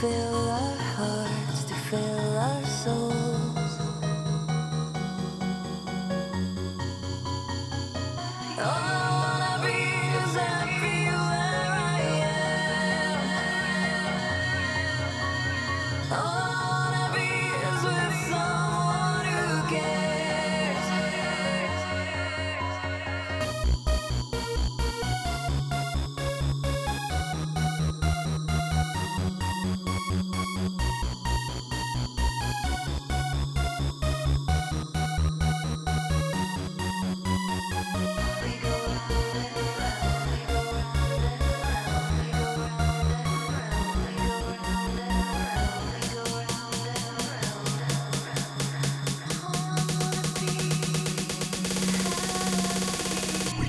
fill our hearts, to fill our souls.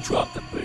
Drop the